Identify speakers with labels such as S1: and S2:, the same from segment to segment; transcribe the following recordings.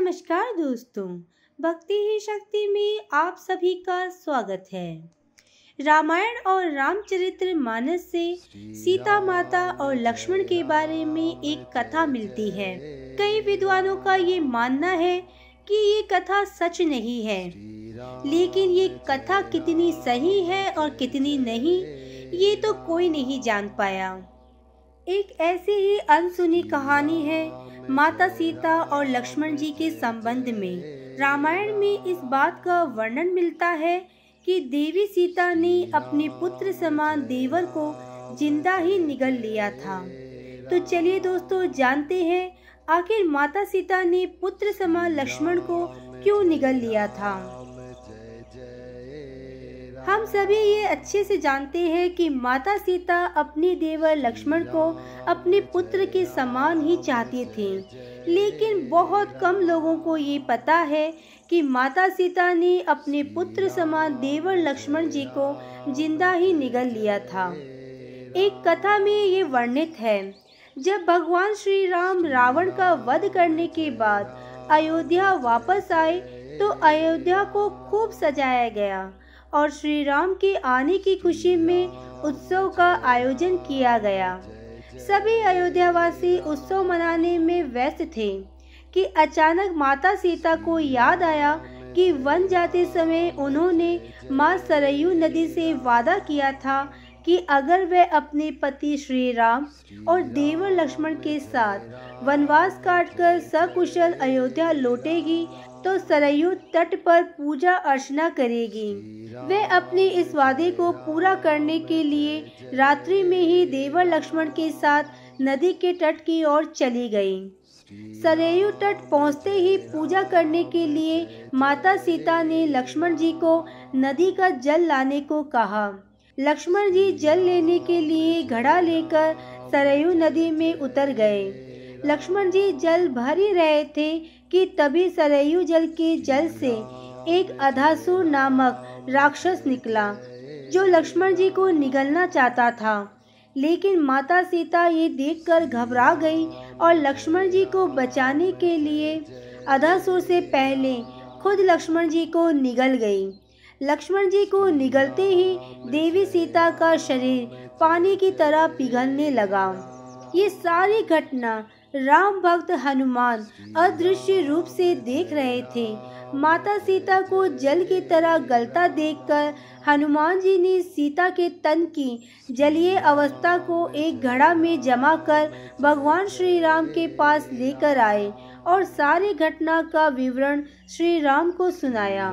S1: नमस्कार दोस्तों, भक्ति ही शक्ति में आप सभी का स्वागत है। रामायण और रामचरित्र मानस से सीता माता और लक्ष्मण के बारे में एक कथा मिलती है। कई विद्वानों का ये मानना है कि ये कथा सच नहीं है। लेकिन ये कथा कितनी सही है और कितनी नहीं, ये तो कोई नहीं जान पाया। एक ऐसी ही अनसुनी कहानी है माता सीता और लक्ष्मण जी के संबंध में। रामायण में इस बात का वर्णन मिलता है कि देवी सीता ने अपने पुत्र समान देवर को ज़िंदा ही निगल लिया था। तो चलिए दोस्तों, जानते हैं, आखिर माता सीता ने पुत्र समान लक्ष्मण को क्यों निगल लिया था? हम सभी ये अच्छे से जानते हैं कि माता सीता अपने देवर लक्ष्मण को अपने पुत्र के समान ही चाहती थी। लेकिन बहुत कम लोगों को ये पता है कि माता सीता ने अपने पुत्र समान देवर लक्ष्मण जी को ज़िंदा ही निगल लिया था। एक कथा में ये वर्णित है, जब भगवान श्री राम रावण का वध करने के बाद अयोध्या वापस आए तो अयोध्या को खूब सजाया गया। और श्री राम के आने की खुशी में उत्सव का आयोजन किया गया। सभी अयोध्यावासी उत्सव मनाने में व्यस्त थे कि अचानक माता सीता को याद आया कि वन जाते समय उन्होंने माँ सरयू नदी से वादा किया था कि अगर वह अपने पति श्री राम और देवर लक्ष्मण के साथ वनवास काटकर सकुशल अयोध्या लौटेगी तो सरयू तट पर पूजा अर्चना करेगी। वे अपने इस वादे को पूरा करने के लिए रात्रि में ही देवर लक्ष्मण के साथ नदी के तट की ओर चली गई। सरयू तट पहुँचते ही पूजा करने के लिए माता सीता ने लक्ष्मण जी को नदी का जल लाने को कहा। लक्ष्मण जी जल लेने के लिए घड़ा लेकर सरयू नदी में उतर गए। लक्ष्मण जी जल भर ही रहे थे कि तभी सरयू जल के जल से एक अधासुर नामक राक्षस निकला, जो लक्ष्मण जी को निगलना चाहता था। लेकिन माता सीता ये देखकर घबरा गई और लक्ष्मण जी को बचाने के लिए अधासुर से पहले खुद लक्ष्मण जी को निगल गई। लक्ष्मण जी को निगलते ही देवी सीता का शरीर पानी की तरह पिघलने लगा। ये सारी घटना राम भक्त हनुमान अदृश्य रूप से देख रहे थे। माता सीता को जल की तरह गलता देखकर हनुमान जी ने सीता के तन की जलीय अवस्था को एक घड़ा में जमा कर भगवान श्री राम के पास लेकर आए और सारी घटना का विवरण श्री राम को सुनाया।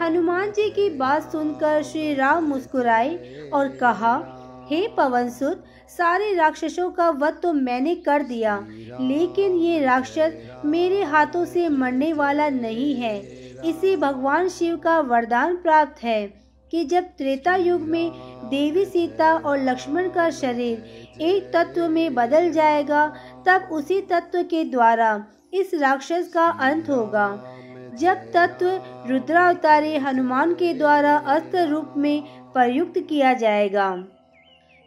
S1: हनुमान जी की बात सुनकर श्री राम मुस्कुराए और कहा, हे पवन सारे राक्षसों का वध तो मैंने कर दिया, लेकिन ये राक्षस मेरे हाथों से मरने वाला नहीं है। इसे भगवान शिव का वरदान प्राप्त है कि जब त्रेता युग में देवी सीता और लक्ष्मण का शरीर एक तत्व में बदल जाएगा, तब उसी तत्व के द्वारा इस राक्षस का अंत होगा। जब तत्व रुद्रावतारी हनुमान के द्वारा अस्त्र रूप में प्रयुक्त किया जाएगा,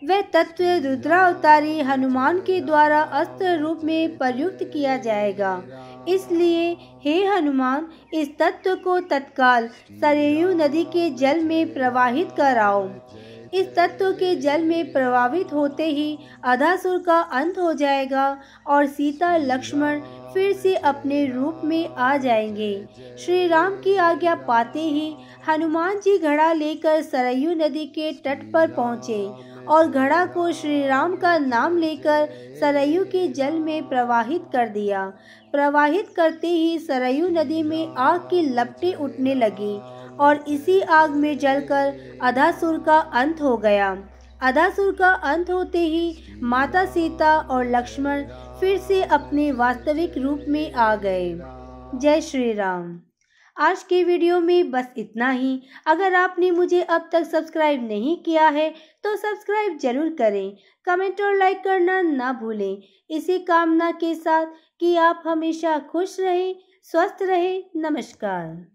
S1: वह तत्व रुद्रावतारी हनुमान के द्वारा अस्त्र रूप में प्रयुक्त किया जाएगा। इसलिए हे हनुमान, इस तत्व को तत्काल सरयू नदी के जल में प्रवाहित कराओ। इस तत्व के जल में प्रभावित होते ही अधासुर का अंत हो जाएगा और सीता, लक्ष्मण फिर से अपने रूप में आ जाएँगे। श्री राम की आज्ञा पाते ही हनुमान जी घड़ा लेकर सरयू नदी के तट पर पहुँचे और घड़ा को श्री राम का नाम लेकर सरयू के जल में प्रवाहित कर दिया। प्रवाहित करते ही सरयू नदी में आग की लपटें उठने लगी और इसी आग में जलकर अधासुर का अंत हो गया। अधासुर का अंत होते ही माता सीता और लक्ष्मण फिर से अपने वास्तविक रूप में आ गए। जय श्री राम। आज के वीडियो में बस इतना ही। अगर आपने मुझे अब तक सब्सक्राइब नहीं किया है तो सब्सक्राइब ज़रूर करें। कमेंट और लाइक करना ना भूलें। इसी कामना के साथ कि आप हमेशा खुश रहें, स्वस्थ रहें। नमस्कार।